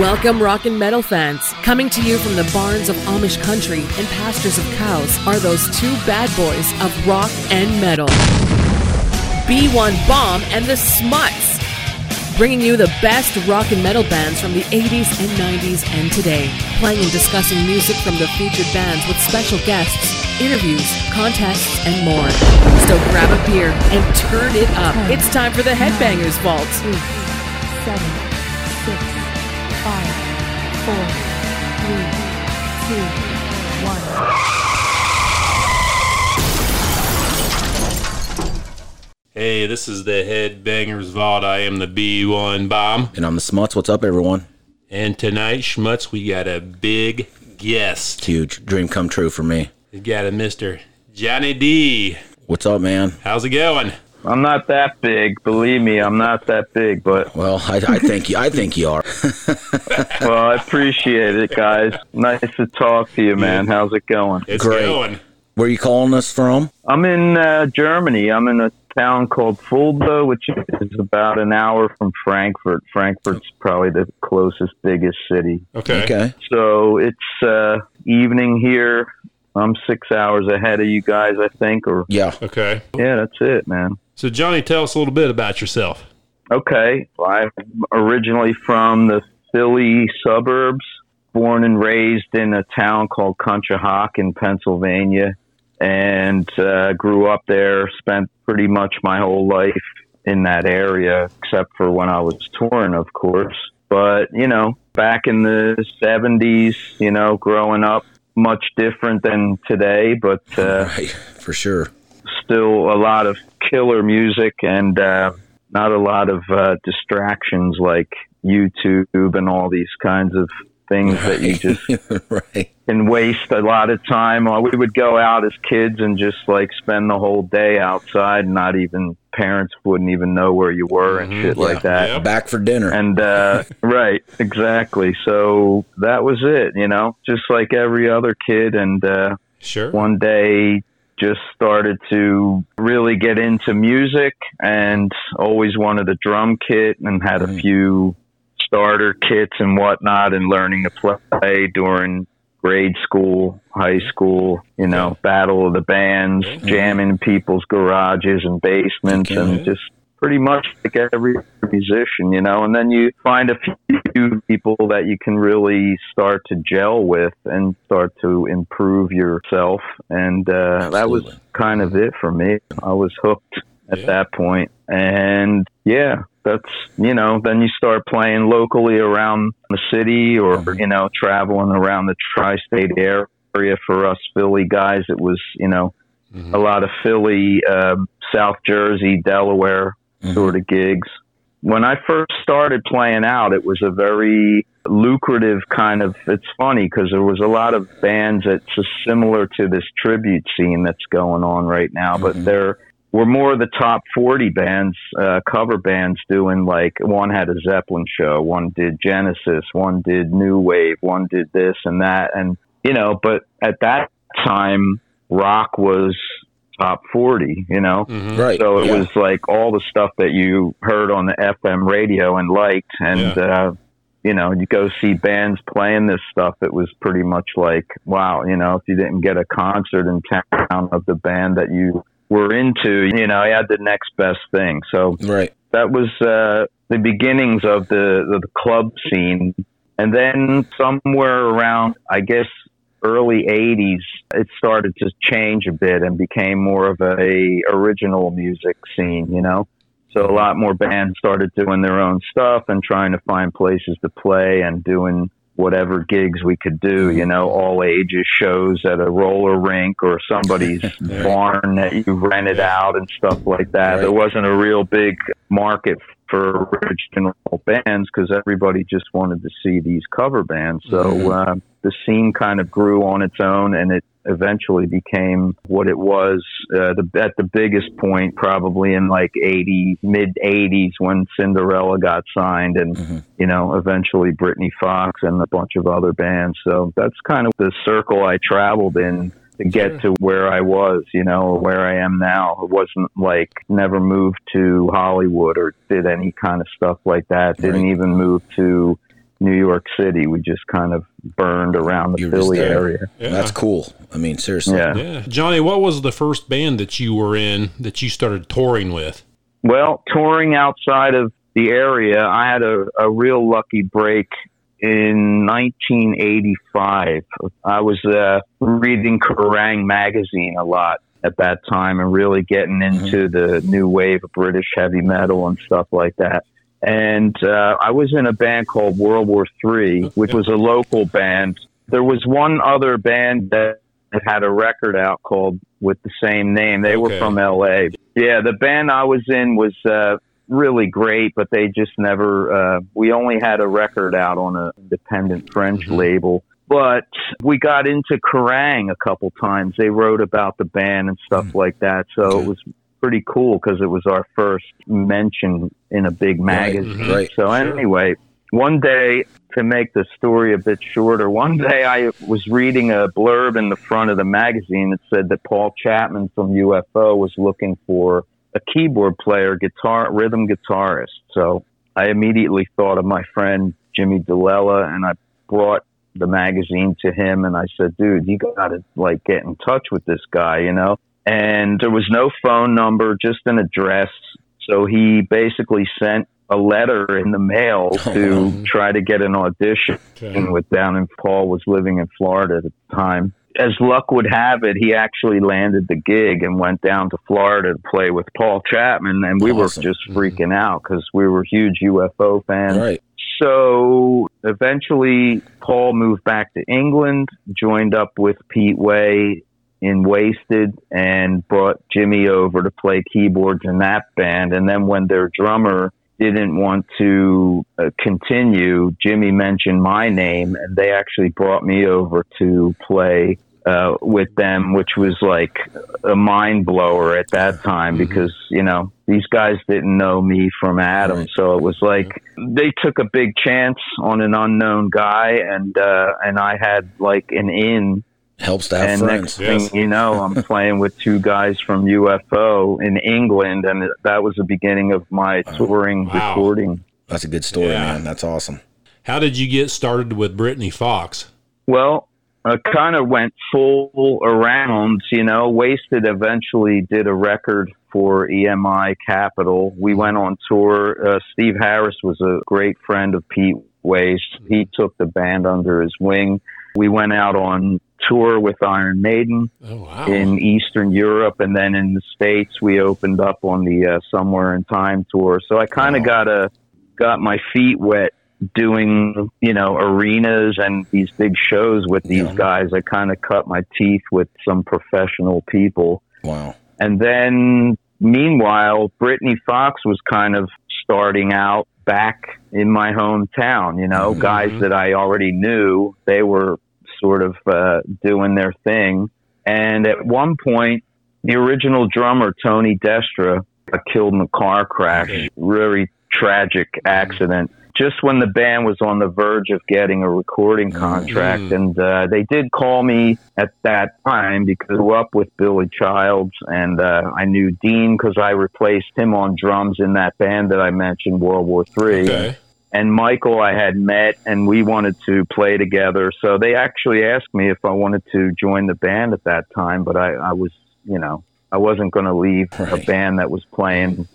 Welcome, rock and metal fans. Coming to you from the barns of Amish country and pastures of cows are those two bad boys of rock and metal B1 Bomb and the Smuts. Bringing you the best rock and metal bands from the 80s and 90s and today. Playing and discussing music from the featured bands with special guests, interviews, contests, and more. So grab a beer and turn it up. It's time for the Headbangers Vault. Five, four, three, two, one. Hey, this is the Headbangers Vault. I am the B1 Bomb. And I'm the Smuts. What's up, everyone? And tonight, Schmutz, we got a big guest. Huge. Dream come true for me. We got a Mr. Johnny Dee. What's up, man? How's it going? I'm not that big, believe me. I'm not that big, but Well, I, I think you. I think you are. well, I appreciate it, guys. Nice to talk to you, man. How's it going? It's Great. going. Where you calling us from? I'm in uh, Germany. I'm in a town called Fulda, which is about an hour from Frankfurt. Frankfurt's probably the closest, biggest city. Okay. Okay. So it's uh, evening here. I'm six hours ahead of you guys, I think. Or Yeah. Okay. yeah, that's it, man. So, Johnny, tell us a little bit about yourself. Okay. I'm originally from the Philly suburbs, born and raised in a town called Conshohocken Pennsylvania, and uh, grew up there, spent pretty much my whole life in that area, except for when I was touring, of course. But, you know, back in the 70s, you know, growing up, much different than today, but uh, Right. For sure. Still a lot of killer music and uh, not a lot of uh, distractions like YouTube and all these kinds of things that you just right. can waste a lot of time. We would go out as kids and just like spend the whole day outside, not even parents wouldn't even know where you were and shit like that. Yep. Back for dinner. And uh, right, exactly. So that was it, you know, just like every other kid. And uh, Sure. one day just started to really get into music and always wanted a drum kit and had a Mhm. few starter kits and whatnot and learning to play during grade school, high school, you know, battle of the bands, jamming in people's garages and basements Okay. and just pretty much like every musician, you know, and then you find a few people that you can really start to gel with and start to improve yourself. And uh, that was kind of it for me. I was hooked at Yeah. that point. And yeah, that's, you know, then you start playing locally around the city or, Mhm. you know, traveling around the tri state area for us Philly guys. It was, you know, Mhm. a lot of Philly, um, South Jersey, Delaware Mhm. sort of gigs. When I first started playing out, it was a very lucrative kind of. It's funny because there was a lot of bands that's similar to this tribute scene that's going on right now, but Mhm. there were more of the top 40 bands, uh, cover bands doing like one had a Zeppelin show, one did Genesis, one did New Wave, one did this and that. And, you know, but at that time, rock was top 40, you know? Mhm. Right. So it yeah. was like all the stuff that you heard on the FM radio and liked, and uh, you know, you go see bands playing this stuff. It was pretty much like, wow, you know, if you didn't get a concert in town of the band that you were into, you know, you had the next best thing. So Right. that was uh, the beginnings of the, of the club scene. And then somewhere around, I guess, early 80s, it started to change a bit and became more of a original music scene, you know? So a lot more bands started doing their own stuff and trying to find places to play and doing whatever gigs we could do, you know, all ages shows at a roller rink or somebody's barn that you rented out and stuff like that. Right. There wasn't a real big market for original bands because everybody just wanted to see these cover bands. So Mhm. uh, the scene kind of grew on its own and it eventually became what it was uh, the, at the biggest point probably in like 80 mid 80s when Cinderella got signed and Mhm. you know eventually Britny Fox and a bunch of other bands so that's kind of the circle I traveled in to get to where I was, you know, where I am now. It wasn't like never moved to Hollywood or did any kind of stuff like that. Didn't Right. even move to New York City. We just kind of burned around the You were just Philly area. Yeah. That's cool. I mean, seriously. Yeah. Yeah. Johnny, what was the first band that you were in that you started touring with? Well, touring outside of the area, I had a, a real lucky break in 1985. I was uh, reading Kerrang magazine a lot at that time and really getting into the new wave of British heavy metal and stuff like that. And uh, I was in a band called World War Three, which was a local band. There was one other band that had a record out called with the same name. They were from LA. Yeah, the band I was in was uh, really great, but they just never. Uh, we only had a record out on an independent French mm-hmm. label. But we got into Kerrang a couple times. They wrote about the band and stuff mm. like that. So it was pretty cool because it was our first mention in a big magazine. Mm-hmm. Right. So anyway, one day to make the story a bit shorter, one day I was reading a blurb in the front of the magazine that said that Paul Chapman from UFO was looking for a keyboard player, guitar, rhythm guitarist. So I immediately thought of my friend Jimmy DiLella and I brought the magazine to him and I said, dude, you got to like get in touch with this guy, you know? And there was no phone number, just an address. So he basically sent a letter in the mail oh, to try to get an audition Okay. with down in Paul was living in Florida at the time. As luck would have it, he actually landed the gig and went down to Florida to play with Paul Chapman, and we Awesome. were just mm-hmm. freaking out because we were huge UFO fans. Right. So eventually, Paul moved back to England, joined up with Pete Way in Waysted, and brought Jimmy over to play keyboards in that band. And then when their drummer didn't want to uh, continue, Jimmy mentioned my name, and they actually brought me over to play uh, with them, which was like a mind blower at that time because you know these guys didn't know me from Adam, Right. so it was like they took a big chance on an unknown guy, and uh, and I had like an in Helps to have and friends. next Yes. thing you know, I'm playing with two guys from UFO in England, and that was the beginning of my touring Wow. recording. That's a good story, Yeah. man. That's awesome. How did you get started with Britny Fox? Well, I kind of went full around, you know. Waysted eventually did a record for EMI Capitol. We went on tour. Uh, Steve Harris was a great friend of Pete Way's. He took the band under his wing. We went out on tour with Iron Maiden. Oh wow! in Eastern Europe, and then in the States, we opened up on the uh, Somewhere in Time tour. So I kind of Wow. got a got my feet wet doing you know arenas and these big shows with these Yeah. guys. I kind of cut my teeth with some professional people, Wow. and then meanwhile, Britny Fox was kind of starting out back in my hometown. You know, Mhm. guys that I already knew, they were sort of uh, doing their thing. And at one point, the original drummer, Tony Destra, got killed in a car crash, really tragic accident. Just when the band was on the verge of getting a recording contract, Mhm. and uh, they did call me at that time because I grew up with Billy Childs, and uh, I knew Dean because I replaced him on drums in that band that I mentioned, World War Three okay. And Michael I had met and we wanted to play together. So they actually asked me if I wanted to join the band at that time, but I, I was, you know, I wasn't going to leave a band that was playing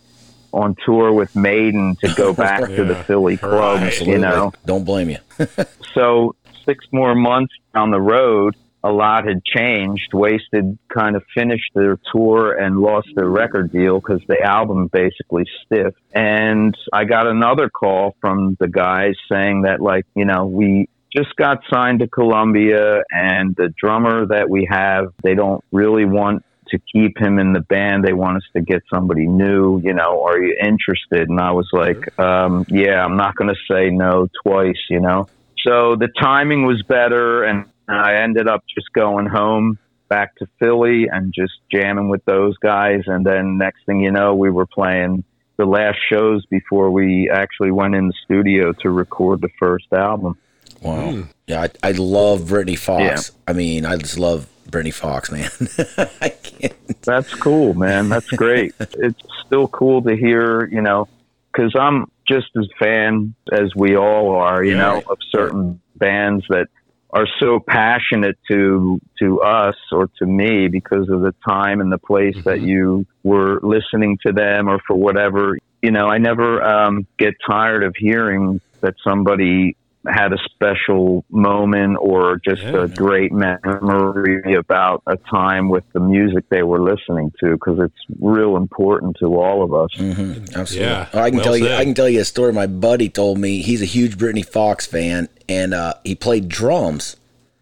on tour with Maiden to go back to the Philly clubs, Right. you know. Don't blame you. So six more months down the road, a lot had changed. Waysted kind of finished their tour and lost their record deal because the album basically stiffed. And I got another call from the guys saying that, like, you know, we just got signed to Columbia and the drummer that we have, they don't really want to keep him in the band. They want us to get somebody new. You know, are you interested? And I was like, um, yeah, I'm not going to say no twice, you know. So the timing was better, and I ended up just going home back to Philly and just jamming with those guys. And then next thing you know, we were playing the last shows before we actually went in the studio to record the first album. Wow. Hmm. Yeah, I, I love Britny Fox. I mean, I just love Britny Fox, man. I can't. That's cool, man. That's great. it's still cool to hear, you know, because I'm just as fan as we all are, you Yeah. know, of certain bands that are so passionate to to us or to me because of the time and the place that you were listening to them or for whatever. You know, I never um, get tired of hearing that somebody had a special moment or just Yeah. a great memory about a time with the music they were listening to because it's real important to all of us. hmm absolutely. Yeah, Oh, I can well tell you. I can tell you a story. My buddy told me he's a huge Britny Fox fan, and uh, he played drums.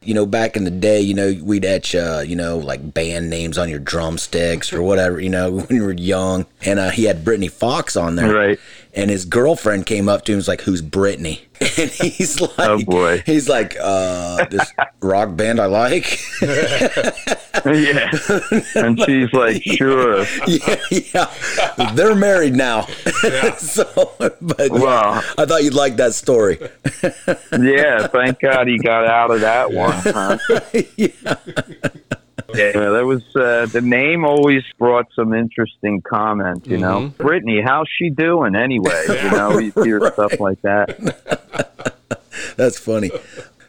You know, back in the day, you know, we'd etch, uh, you know, like band names on your drumsticks or whatever. You know, when you were young, and uh, he had Britny Fox on there. Right. And his girlfriend came up to him and was like, "Who's Britney?" And he's like, Oh, boy. He's like, uh, "This rock band I like." yeah. And she's like, sure. yeah, yeah. They're married now. so, but Wow. I thought you'd like that story. Yeah, thank God he got out of that one. Huh? Yeah, there was uh, the name always brought some interesting comments. You know, Brittany, how's she doing anyway? You know, you hear stuff like that. That's funny.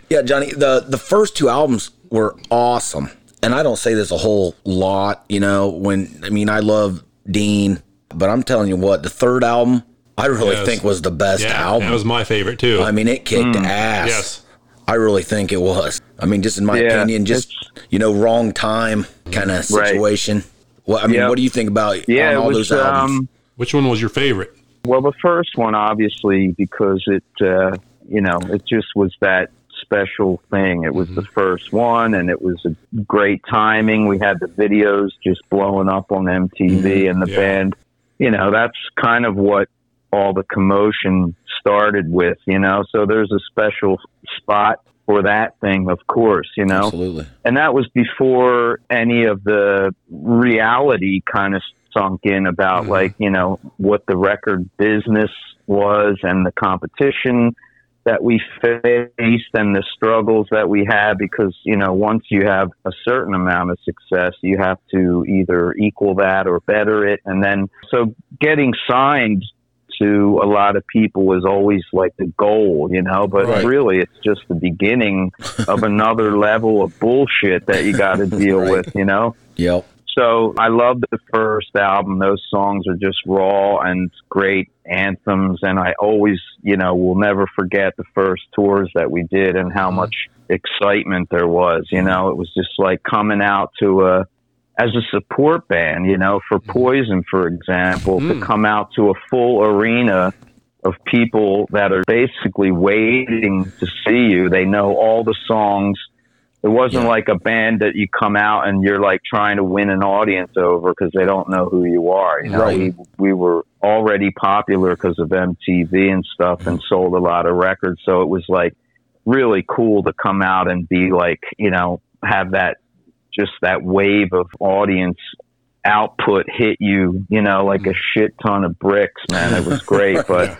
Yeah, Johnny, the the first two albums were awesome. And I don't say this a whole lot, you know, when I mean I love Dean, but I'm telling you what, the third album I really Yes. think was the best Yeah, album. that was my favorite too. I mean, it kicked Hmm. ass. yes. I really think it was. I mean, just in my Yeah, opinion, just you know, wrong time kind of situation. Right. situation. Well, I mean, Yeah. what do you think about Yeah, on all was. those albums? Um, Which one was your favorite? well, the first one, obviously, because it, uh, you know, it just was that special thing. It was the first one, and it was a great timing. We had the videos just blowing up on MTV, and the Yeah. band. You know, that's kind of what all the commotion started with. You know, so there's a special spot for that thing, of course. You know, Absolutely. and that was before any of the reality kind of sunk in about Mhm. like you know what the record business was and the competition that we faced and the struggles that we had because you know once you have a certain amount of success you have to either equal that or better it and then so getting signed to a lot of people is always like the goal you know but Right. really it's just the beginning of another level of bullshit that you got to deal Right. with you know Yep. so I love the first album. Those songs are just raw and great anthems. And I always, you know, will never forget the first tours that we did and how mm-hmm. much excitement there was. You know, it was just like coming out to a, as a support band, you know, for Poison, for example, to Mm. come out to a full arena of people that are basically waiting to see you. They know all the songs. It wasn't Yeah. like a band that you come out and you're like trying to win an audience over because they don't know who you are. You know, Right. we we were already popular because of MTV and stuff, and sold a lot of records. So it was like really cool to come out and be like, you know, have that just that wave of audience output hit you, you know, like a shit ton of bricks, man. It was great, but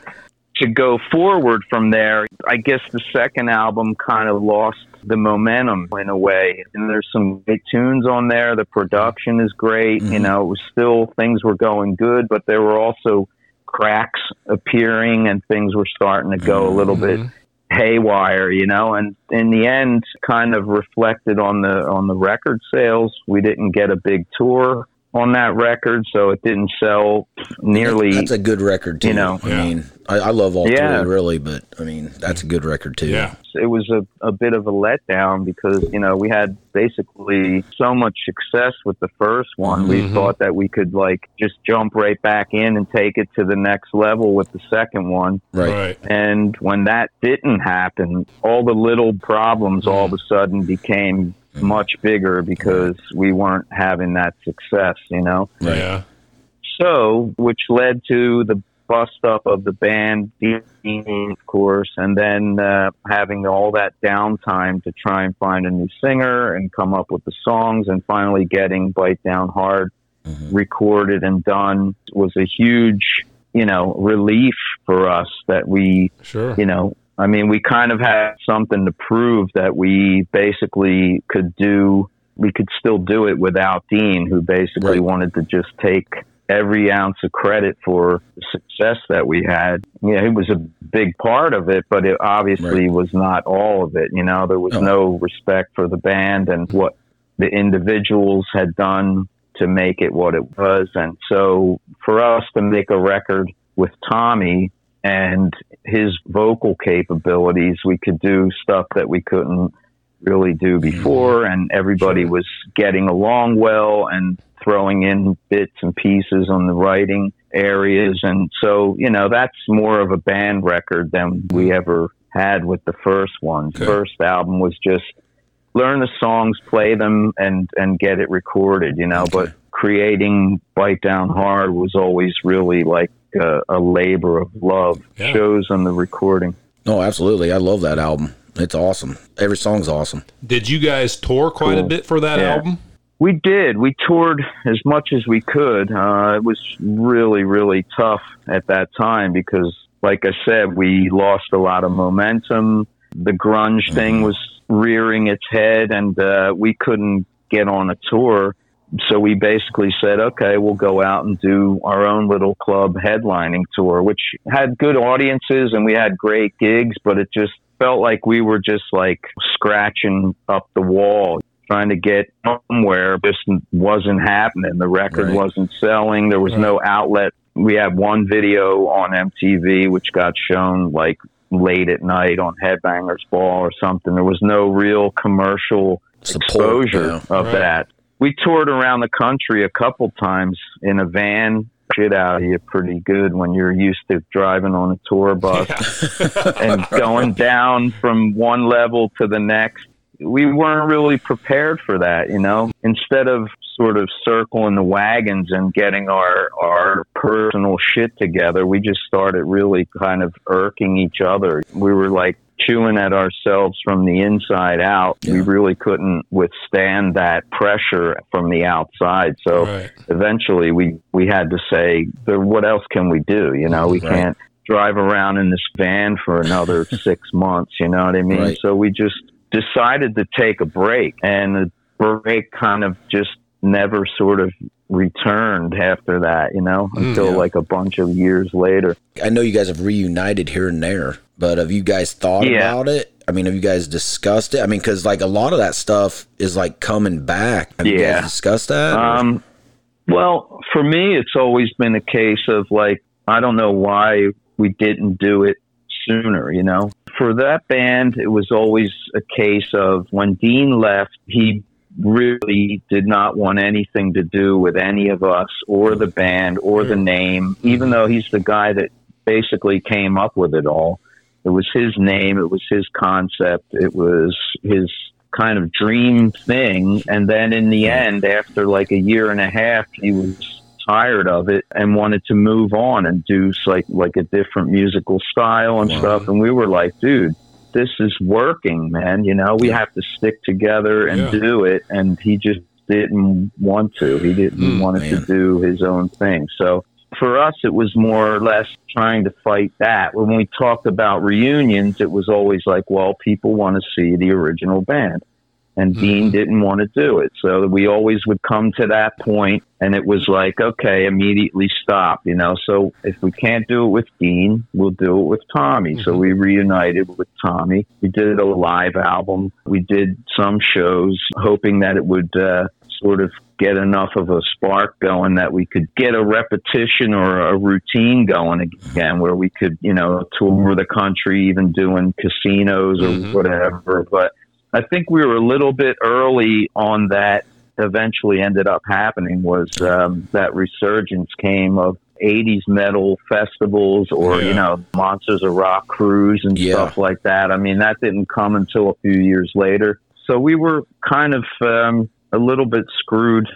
to go forward from there, I guess the second album kind of lost the momentum in a way. And there's some great tunes on there. The production is great. You Mhm. know, it was still things were going good, but there were also cracks appearing and things were starting to go a little bit haywire, you know, and in the end kind of reflected on the on the record sales. We didn't get a big tour on that record, so it didn't sell nearly That's a good record too. you know. I mean, I, I love all Yeah. three really, but I mean, that's a good record too. Yeah. it was a, a bit of a letdown because you know we had basically so much success with the first one we Mhm. thought that we could like just jump right back in and take it to the next level with the second one Right. Right. and when that didn't happen all the little problems all of a sudden became much bigger because we weren't having that success you know? Yeah. so, which led to the bust up of the band, of course, and then uh, having all that downtime to try and find a new singer and come up with the songs, and finally getting Bite Down Hard recorded and done was a huge, you know, relief for us that we Sure. you know, I mean, we kind of had something to prove that we basically could do, we could still do it without Dean, who basically Right. wanted to just take every ounce of credit for the success that we had. Yeah, he was a big part of it, but it obviously Right. was not all of it. You know, there was Oh. no respect for the band and what the individuals had done to make it what it was. And so for us to make a record with Tommy and his vocal capabilities, we could do stuff that we couldn't really do mm-hmm. before. And everybody Sure. was getting along well and throwing in bits and pieces on the writing areas. And so, you know, that's more of a band record than we mm-hmm. ever had with the first one. Okay. First album was just learn the songs, play them, and and get it recorded. You know, Okay. but creating Bite Down Hard was always really like a, a labor of love. Yeah. Shows on the recording. No, absolutely. I love that album. It's awesome. Every song's awesome. Did you guys tour quite a bit for that Yeah. album? We did. We toured as much as we could. Uh, it was really, really tough at that time because, like I said, we lost a lot of momentum. The grunge thing was rearing its head, and uh, we couldn't get on a tour. So we basically said, okay, we'll go out and do our own little club headlining tour, which had good audiences and we had great gigs, but it just felt like we were just like scratching up the wall trying to get somewhere just wasn't happening. The record Right. wasn't selling. There was no outlet. We had one video on MTV which got shown like late at night on Headbangers Ball or something. There was no real commercial Support, exposure yeah. of Right. that. We toured around the country a couple times in a van. Shit out of you pretty good when you're used to driving on a tour bus and going down from one level to the next. We weren't really prepared for that, you know. Instead of sort of circling the wagons and getting our our personal shit together, we just started really kind of irking each other. We were like chewing at ourselves from the inside out. We really couldn't withstand that pressure from the outside. So Right. eventually we we had to say what else can we do you know we Right. can't drive around in this van for another six months you know what i mean Right. so we just decided to take a break and the break kind of just never sort of returned after that you know Mm, until yeah. like a bunch of years later I know you guys have reunited here and there, but have you guys thought Yeah. about it? I mean, have you guys discussed it? I mean, because like a lot of that stuff is like coming back. Have you guys discussed that? or- Um, well, for me, it's always been a case of like, I don't know why we didn't do it sooner, you know? For that band, it was always a case of when Dean left, he really did not want anything to do with any of us or the band or the name, mm-hmm. even though he's the guy that basically came up with it all. It was his name, it was his concept, it was his kind of dream thing. And then in the mm-hmm. end, after like a year and a half, he was tired of it and wanted to move on and do like like a different musical style and Wow. stuff. And we were like, dude, this is working, man. You know, we have to stick together and Yeah. do it. And he just didn't want to. He didn't Hmm, want to do his own thing. So for us, it was more or less trying to fight that. When we talked about reunions, it was always like, well, people want to see the original band. And Dean didn't want to do it. So we always would come to that point and it was like, okay, immediately stop, you know. So if we can't do it with Dean, we'll do it with Tommy. So we reunited with Tommy. We did a live album. We did some shows hoping that it would uh, sort of get enough of a spark going that we could get a repetition or a routine going again where we could, you know, tour the country, even doing casinos or Mhm. whatever. But I think we were a little bit early on that eventually ended up happening was um, that resurgence came of 80s metal festivals or, Yeah. you know, Monsters of Rock cruise and Yeah. stuff like that. I mean, that didn't come until a few years later. So we were kind of um, a little bit screwed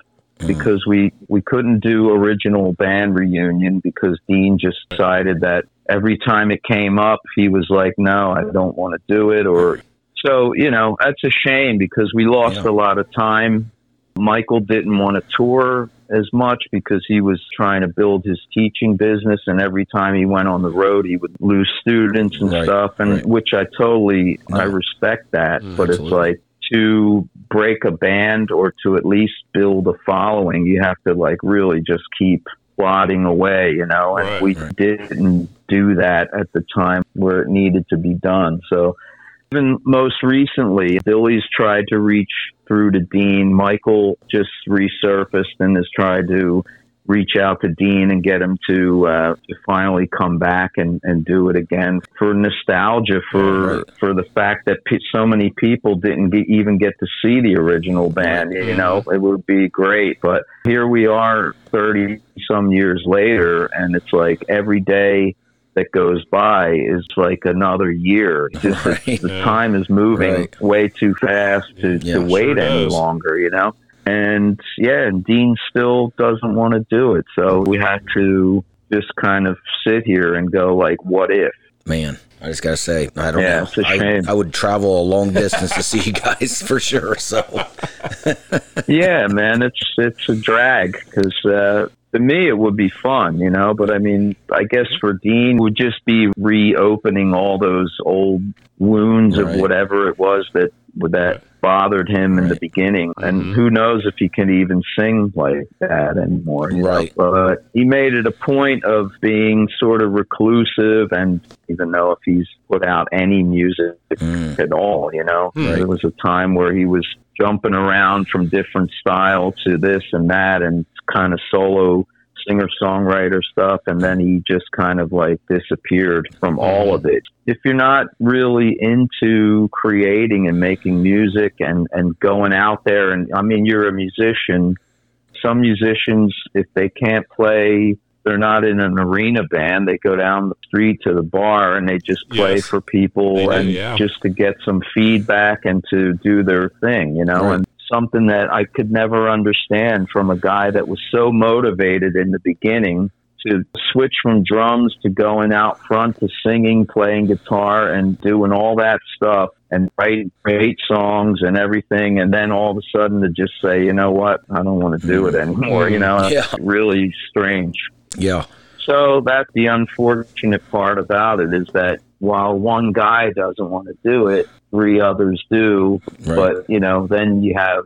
because we, we couldn't do original band reunion because Dean just decided that every time it came up, he was like, no, I don't want to do it. Or so, you know, that's a shame because we lost Yeah. a lot of time. Michael didn't want to tour as much because he was trying to build his teaching business and every time he went on the road he would lose students and Right, stuff and right. which I totally I respect that Mm, but it's like to break a band or to at least build a following you have to like really just keep plodding away, you know, and Right, we didn't do that at the time where it needed to be done. So even most recently, Billy's tried to reach through to Dean. Michael just resurfaced and has tried to reach out to Dean and get him to uh, to finally come back and, and do it again for nostalgia for Right. for the fact that pe- so many people didn't get, even get to see the original band. You know, it would be great, but here we are, thirty some years later, and it's like every day that goes by is like another year. Just Right. the Yeah. time is moving Right. way too fast to, Yeah, to wait sure any longer, you know? And yeah, and Dean still doesn't want to do it. So we have to just kind of sit here and go like, what if? Man, I just gotta say, I don't Yeah, know. it's a I, shame. I would travel a long distance to see you guys for sure. So yeah, man, it's it's a drag because uh, to me it would be fun, you know. But I mean, I guess for Dean it would just be reopening all those old wounds Right. of whatever it was that that bothered him in the beginning, and Mhm. who knows if he can even sing like that anymore. you know? Right. But he made it a point of being sort of reclusive, and even though if he's put out any music Mm. at all. You know, Hmm. there was a time where he was jumping around from different style to this and that, and kind of solo singer songwriter stuff, and then he just kind of like disappeared from all of it. If you're not really into creating and making music and and going out there, and I mean, you're a musician. Some musicians, if they can't play they're not in an arena band. They go down the street to the bar and they just play Yes. for people They do, and yeah. just to get some feedback and to do their thing, you know, Right. and something that I could never understand from a guy that was so motivated in the beginning to switch from drums to going out front to singing, playing guitar and doing all that stuff and writing great songs and everything. And then all of a sudden to just say, you know what? I don't want to do it hmm. anymore. You know, Yeah. it's really strange. Yeah, So that's the unfortunate part about it is that while one guy doesn't want to do it, three others do. Right. But, you know, then you have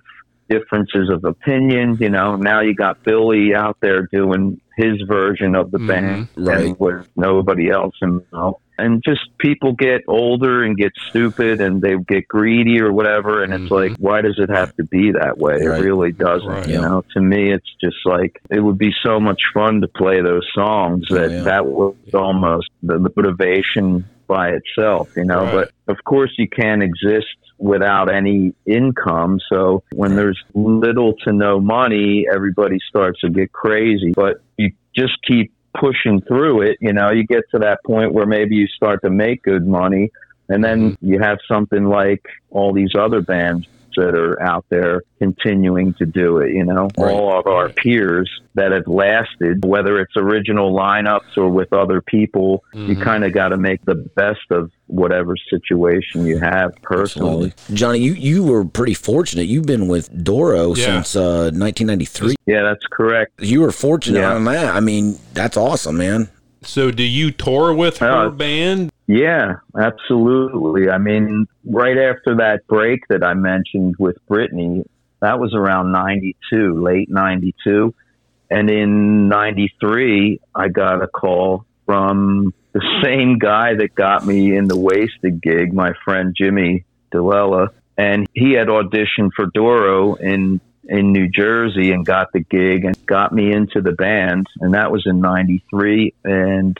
differences of opinion. You know, now you got Billy out there doing his version of the Mhm. band Right. and with nobody else involved. And just people get older and get stupid and they get greedy or whatever. And it's Mhm. like, why does it have to be that way? Right. It really doesn't. Right. You Yeah. know, to me, it's just like it would be so much fun to play those songs that yeah. that was almost the motivation by itself, you know. Right. But of course, you can't exist without any income. So when there's little to no money, everybody starts to get crazy. But you just keep pushing through it, you know, you get to that point where maybe you start to make good money. And then mm-hmm. you have something like all these other bands that are out there continuing to do it, you know, Right. all of our peers that have lasted, whether it's original lineups or with other people, you Mhm. kind of got to make the best of whatever situation you have personally. absolutely. Johnny, you you were pretty fortunate. You've been with Doro Yeah. since uh, 1993. Yeah, that's correct. You were fortunate Yeah. on that. I mean, that's awesome, man. So, do you tour with her Yeah. band? Yeah, absolutely. I mean, right after that break that I mentioned with Britny, that was around 92, late 92. And in 93, I got a call from the same guy that got me in the Waysted gig, my friend Jimmy DiLella. And he had auditioned for Doro in in New Jersey and got the gig and got me into the band. And that was in 93. And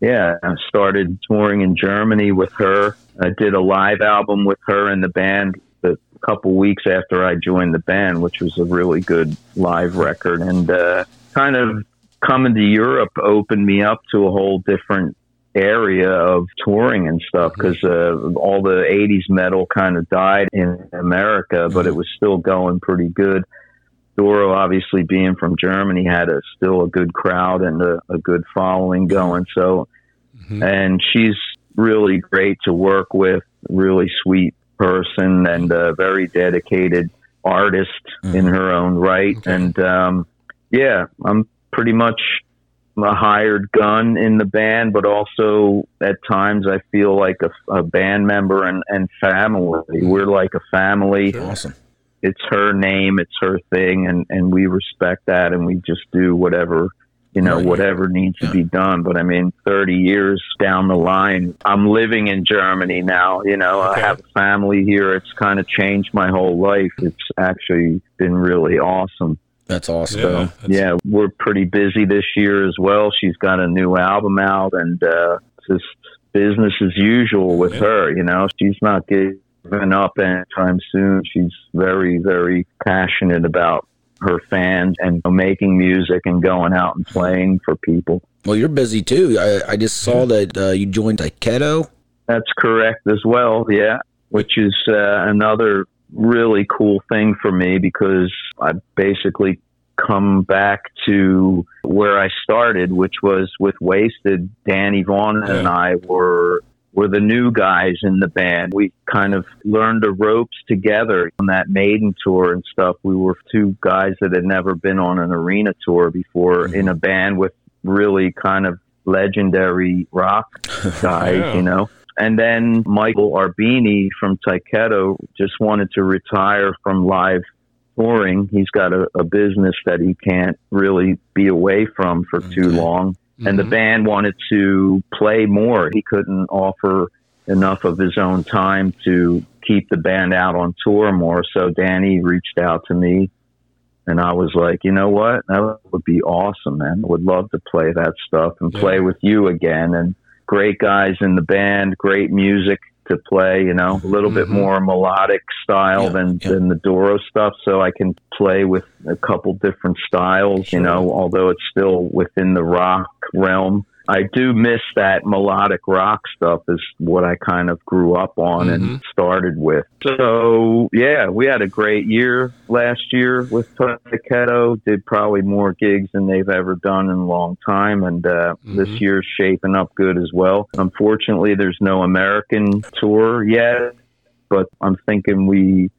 yeah, I started touring in Germany with her. I did a live album with her and the band a couple weeks after I joined the band, which was a really good live record. And uh, kind of coming to Europe opened me up to a whole different area of touring and stuff because uh, all the 80s metal kind of died in America, but it was still going pretty good. Doro, obviously being from Germany, had a still a good crowd and a, a good following going. So, Mhm. and she's really great to work with, really sweet person, and a very dedicated artist in her own right. Okay. And um, yeah, I'm pretty much a hired gun in the band, but also at times I feel like a, a band member and, and family. We're like a family Awesome. It's her name, it's her thing, and and we respect that, and we just do whatever you know, Right. whatever needs to be done. But I mean, 30 years down the line, I'm living in Germany now. You know, Okay. I have a family here. It's kind of changed my whole life. It's actually been really awesome. That's awesome. Yeah. So that's- yeah, we're pretty busy this year as well. She's got a new album out, and uh, just business as usual with Yeah. her. You know, she's not giving up anytime soon. She's very, very passionate about her fans and making music and going out and playing for people. Well, you're busy too. I, I just saw that uh, you joined Tyketto. That's correct as well. Yeah, which is uh, another really cool thing for me because I basically come back to where I started, which was with Waysted. Danny Vaughn and. I were were the new guys in the band. We kind of learned the ropes together on that maiden tour and stuff. We were two guys that had never been on an arena tour before mm-hmm. in a band with really kind of legendary rock guys, Yeah. you know. And then Michael Arbeeny from Tyketto just wanted to retire from live touring. He's got a, a business that he can't really be away from for too Okay. Long. And the Mhm. band wanted to play more. He couldn't offer enough of his own time to keep the band out on tour more. So Danny reached out to me and I was like, you know what? That would be awesome, man. I would love to play that stuff and Yeah. play with you again. And great guys in the band, great music to play, you know, a little bit Mhm. more melodic style Yeah, than, yeah. than the Doro stuff. So I can play with a couple different styles, you know, although it's still within the rock realm. I do miss that melodic rock stuff is what I kind of grew up on and Mhm. started with. So yeah, we had a great year last year with Tyketto. Did probably more gigs than they've ever done in a long time, and uh, this Mhm. year's shaping up good as well. Unfortunately, there's no American tour yet, but I'm thinking we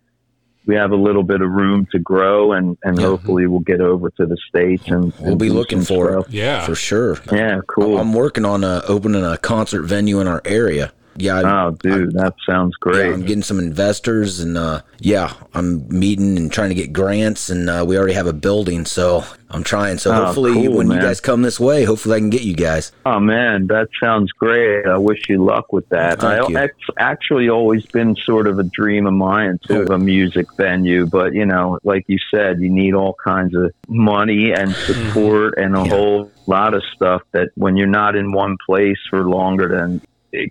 we have a little bit of room to grow, and and Yeah. hopefully we'll get over to the states and We'll and be looking for stuff. it Yeah. for sure. Yeah, cool. I'm working on uh, opening a concert venue in our area. Yeah, oh, dude, that sounds yeah, great. I'm getting some investors, and uh, yeah, I'm meeting and trying to get grants, and uh, we already have a building, so I'm trying. So Oh, hopefully, cool, when man. you guys come this way, hopefully I can get you guys. Oh man, that sounds great. I wish you luck with that. Thank I, you. It's actually always been sort of a dream of mine to have a music venue, but you know, like you said, you need all kinds of money and support and a Yeah. whole lot of stuff that when you're not in one place for longer than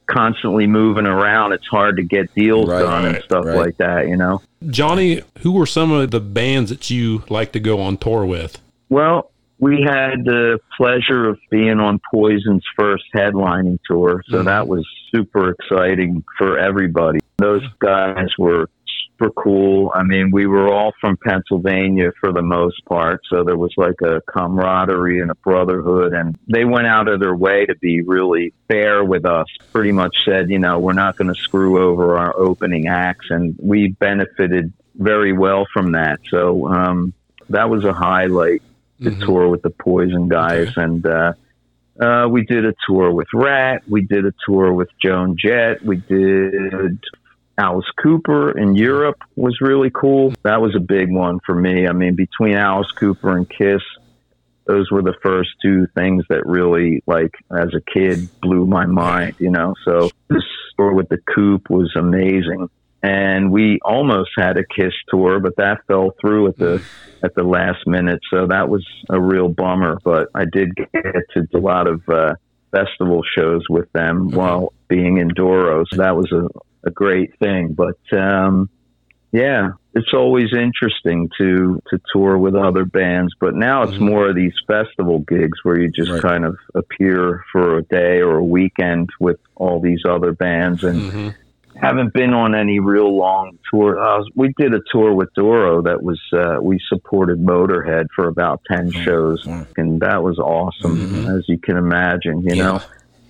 constantly moving around, it's hard to get deals Right, done and stuff right. like that, you know? Johnny, who were some of the bands that you like to go on tour with? Well, we had the pleasure of being on Poison's first headlining tour, so Mhm. that was super exciting for everybody. Those guys were super cool. I mean, we were all from Pennsylvania for the most part, so there was like a camaraderie and a brotherhood, and they went out of their way to be really fair with us. Pretty much said, you know, we're not going to screw over our opening acts, and we benefited very well from that. So um, that was a highlight the Mhm. tour with the Poison guys, and uh, uh, we did a tour with Ratt. We did a tour with Joan Jett. We did Alice Cooper in Europe was really cool. That was a big one for me. I mean, between Alice Cooper and Kiss, those were the first two things that really, like, as a kid, blew my mind. You know, so this tour with the Coop was amazing. And we almost had a Kiss tour, but that fell through at the at the last minute. So that was a real bummer. But I did get to a lot of uh, festival shows with them while being in Doro. So that was a, a great thing. But um, yeah, it's always interesting to to tour with other bands. But now it's Mhm. more of these festival gigs where you just Right. kind of appear for a day or a weekend with all these other bands and Mhm. haven't been on any real long tour. Uh, we did a tour with Doro that was uh, we supported Motorhead for about ten shows, and that was awesome, Mhm. as you can imagine. You know,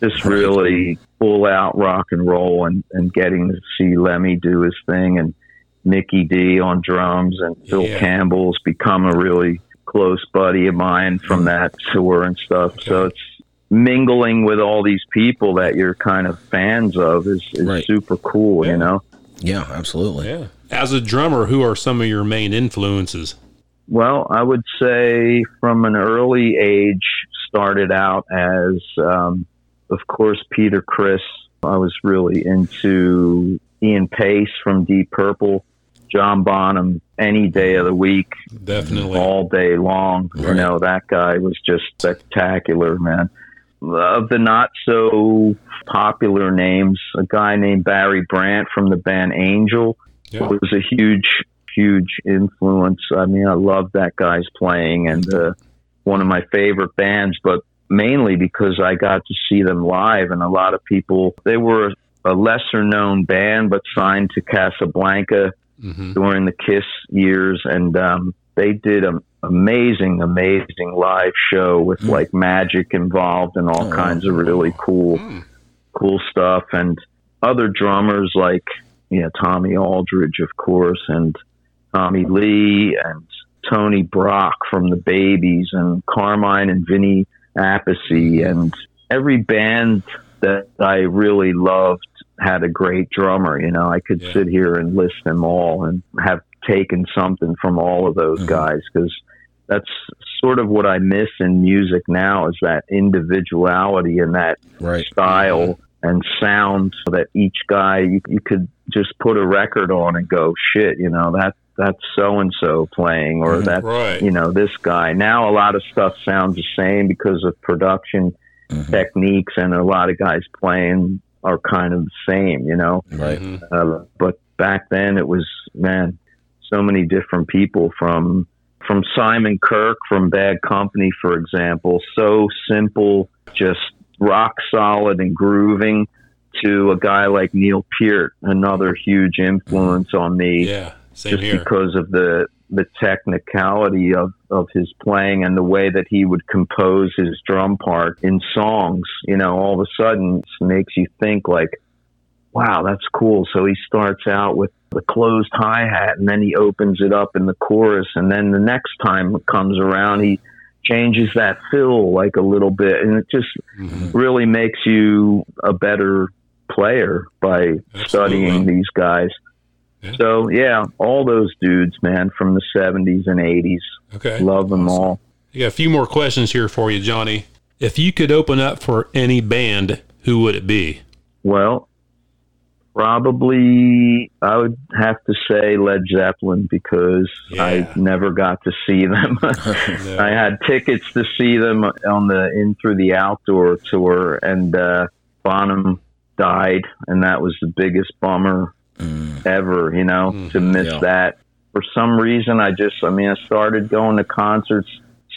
just really full out rock and roll, and and getting to see Lemmy do his thing, and Mikkey Dee on drums, and Phil Yeah. Campbell's become a really close buddy of mine from that tour and stuff. So it's mingling with all these people that you're kind of fans of is, is Right. super cool, Yeah. you know? Yeah, absolutely. Yeah. As a drummer, who are some of your main influences? Well, I would say from an early age, started out as, um, of course, Peter Criss. I was really into Ian Paice from Deep Purple, John Bonham, any day of the week, Definitely. all day long. You know, that guy was just spectacular, man. Of the not so popular names, a guy named Barry Brandt from the band Angel Yeah. was a huge, huge influence. I mean, I love that guy's playing and uh, one of my favorite bands, but mainly because I got to see them live and a lot of people, they were a lesser known band, but signed to Casablanca hmm during the Kiss years, and um, they did an amazing, amazing live show with like magic involved and all Oh, kinds of really cool, cool stuff. And other drummers like you know Tommy Aldridge, of course, and Tommy Lee and Tony Brock from the Babys and Carmine and Vinny Appice and every band that I really loved had a great drummer. You know, I could Yeah. sit here and list them all and have taken something from all of those Mhm. guys because that's sort of what I miss in music now is that individuality and that Right. style and sound so that each guy you, you could just put a record on and go shit you know that that's so and so playing or Mhm. that's Right. you know this guy now a lot of stuff sounds the same because of production Mhm. techniques and a lot of guys playing are kind of the same you know Right. Mhm. uh, but back then it was man so many different people from from Simon Kirke from Bad Company for example so simple just rock solid and grooving to a guy like Neil Peart another huge influence on me Yeah. Same just here. because of the the technicality of, of his playing and the way that he would compose his drum part in songs, you know, all of a sudden it makes you think like, wow, that's cool. So he starts out with the closed hi hat and then he opens it up in the chorus and then the next time it comes around he changes that fill like a little bit and it just Mhm. really makes you a better player by studying these guys. Yeah. So yeah, all those dudes, man, from the seventies and eighties, Okay. love them all. I got a few more questions here for you, Johnny. If you could open up for any band, who would it be? Well, probably I would have to say Led Zeppelin because Yeah. I never got to see them. No. I had tickets to see them on the in through the outdoor tour, and uh, Bonham died, and that was the biggest bummer Mm. ever. You know, to miss yeah. that. For some reason, I just, I mean, I started going to concerts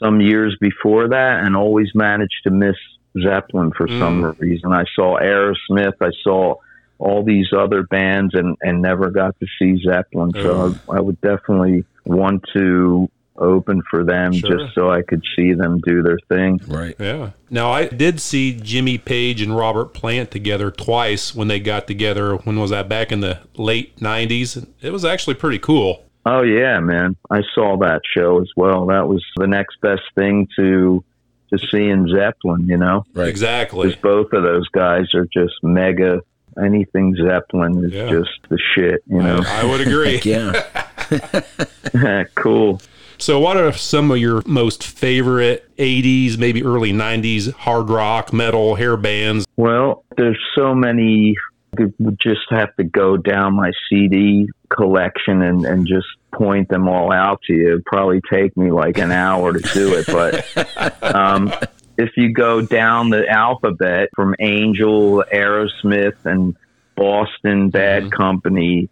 some years before that, and always managed to miss Zeppelin for some reason. I saw Aerosmith, I saw all these other bands, and and never got to see Zeppelin. So I, I would definitely want to open for them Sure. just so I could see them do their thing. Right. Yeah. Now I did see Jimmy Page and Robert Plant together twice when they got together. When was that? Back in the late '90s. It was actually pretty cool. Oh yeah, man! I saw that show as well. That was the next best thing to to seeing Zeppelin. You know, Right. Exactly. because both of those guys are just mega. Anything Zeppelin is Yeah. just the shit. You know, I, I would agree. Yeah. cool. So, what are some of your most favorite '80s, maybe early '90s hard rock, metal, hair bands? Well, there's so many. You would just have to go down my CD collection and, and just point them all out to you. It'd probably take me like an hour to do it, but um, if you go down the alphabet from Angel, Aerosmith, and Boston Bad Company,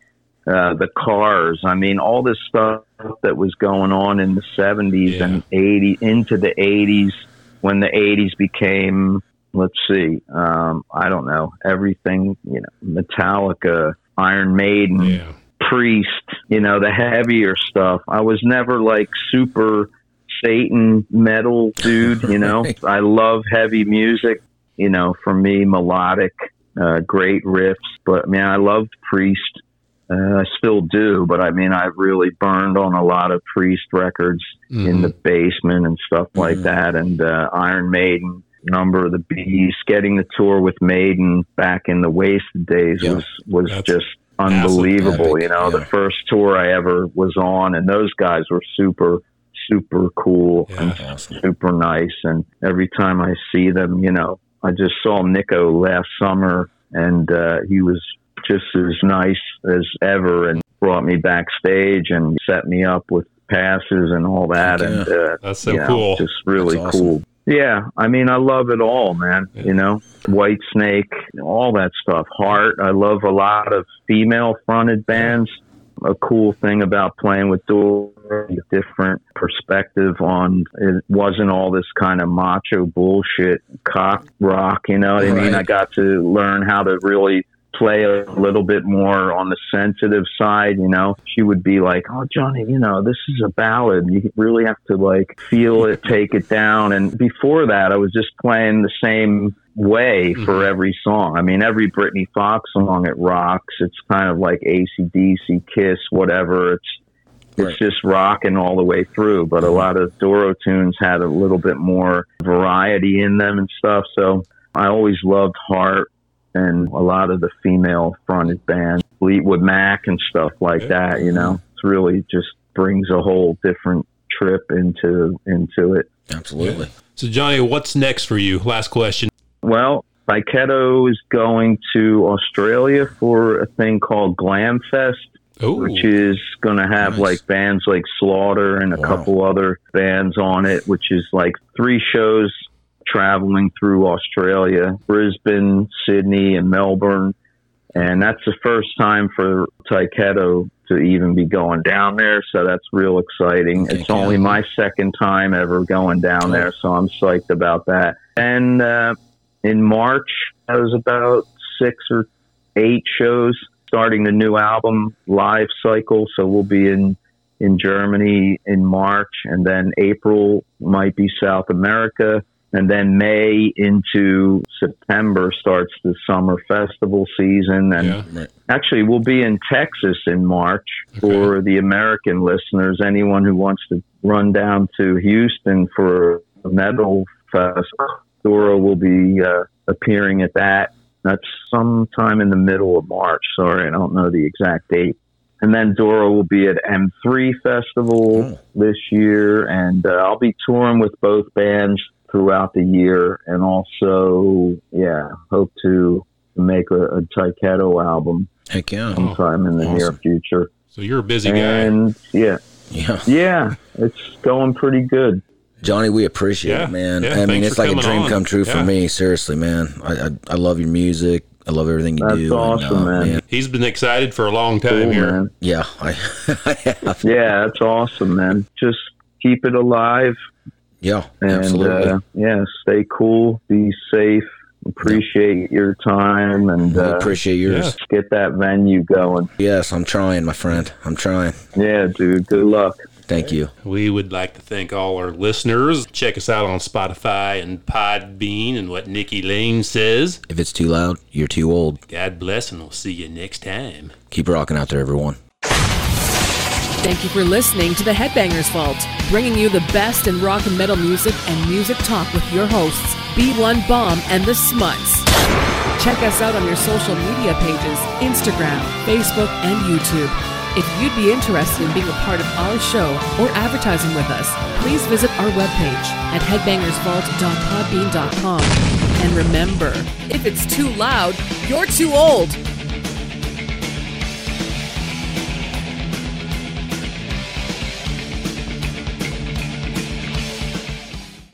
uh, the Cars. I mean, all this stuff that was going on in the 70s Yeah. and 80 into the 80s when the 80s became, let's see, um, I don't know, everything, you know, Metallica, Iron Maiden, Yeah. Priest, you know, the heavier stuff. I was never like super Satan metal dude, you know. Right. I love heavy music, you know, for me, melodic, uh, great riffs. But man, I loved Priest. Uh, I still do, but I mean, I've really burned on a lot of Priest records in the basement and stuff like Mhm. that. And uh, Iron Maiden, Number of the Beast, getting the tour with Maiden back in the Waysted days Yeah. was was That's just unbelievable. you know, yeah. the first tour I ever was on, and those guys were super super cool Yeah. and Awesome. super nice. And every time I see them, you know, I just saw Nicko last summer and uh, he was just as nice as ever and brought me backstage and set me up with passes and all that. Yeah. And uh, That's so know, cool. just really awesome. cool. Yeah, I mean, I love it all, man. You know, White Snake, all that stuff. Heart. I love a lot of female fronted bands. A cool thing about playing with Doro, a different perspective on it wasn't all this kind of macho bullshit cock rock, you know what I mean? I got to learn how to really play a little bit more on the sensitive side, you know. She would be like, "Oh, Johnny, you know, this is a ballad. You really have to like feel it, take it down." And before that, I was just playing the same way mm-hmm. for every song. I mean, every Britny Fox song it rocks. It's kind of like AC/DC, Kiss, whatever. It's it's Right. just rocking all the way through. But a mm-hmm. lot of Doro tunes had a little bit more variety in them and stuff. So I always loved Heart and a lot of the female fronted bands, Fleetwood Mac and stuff like Yeah. that. You know, it's really just brings a whole different trip into into it. Absolutely. So, Johnny, what's next for you? Last question. Well, Tyketto is going to Australia for a thing called Glam Fest. Oh, which is going to have Nice. like bands like Slaughter and a Wow. couple other bands on it, which is like three shows traveling through Australia, Brisbane, Sydney, and Melbourne. And that's the first time for Tyketto to even be going down there. So that's real exciting. It's only my second time ever going down there. So I'm psyched about that. And uh, in March, that was about six or eight shows starting the new album live cycle. So we'll be in in Germany in March, and then April might be South America, and then May into September starts the summer festival season. And yeah. Right. actually, we'll be in Texas in March for the American listeners. Anyone who wants to run down to Houston for a metal fest, Doro will be uh, appearing at that. That's sometime in the middle of March. Sorry, I don't know the exact date. And then Doro will be at M3 Festival Oh. this year, and uh, I'll be touring with both bands throughout the year, and also, yeah, hope to make a, a Tyketto album Heck yeah. sometime in the near Awesome. future. So you're a busy guy. And yeah, Yeah. yeah, it's going pretty good. Johnny, we appreciate Yeah. it, man. Yeah, I mean, it's like a dream on. come true for me. Seriously, man. I, I I love your music. I love everything you That's do. and, awesome, uh, man. He's been excited for a long time Cool, here. man. Yeah, I, I. Yeah, that's awesome, man. Just keep it alive Yeah, and absolutely. uh, yeah, stay cool, be safe. Appreciate your time and we uh, appreciate yours. get that venue going. Yes, I'm trying, my friend. I'm trying. Yeah, dude. Good luck. Thank you. We would like to thank all our listeners. Check us out on Spotify and Podbean and what Nikki Lane says. If it's too loud, you're too old. God bless and we'll see you next time. Keep rocking out there, everyone. Thank you for listening to the Headbangers Vault, bringing you the best in rock and metal music and music talk with your hosts, B1 Bomb and the Smuts. Check us out on your social media pages Instagram, Facebook, and YouTube. If you'd be interested in being a part of our show or advertising with us, please visit our webpage at headbangersvault.podbean.com. And remember, if it's too loud, you're too old.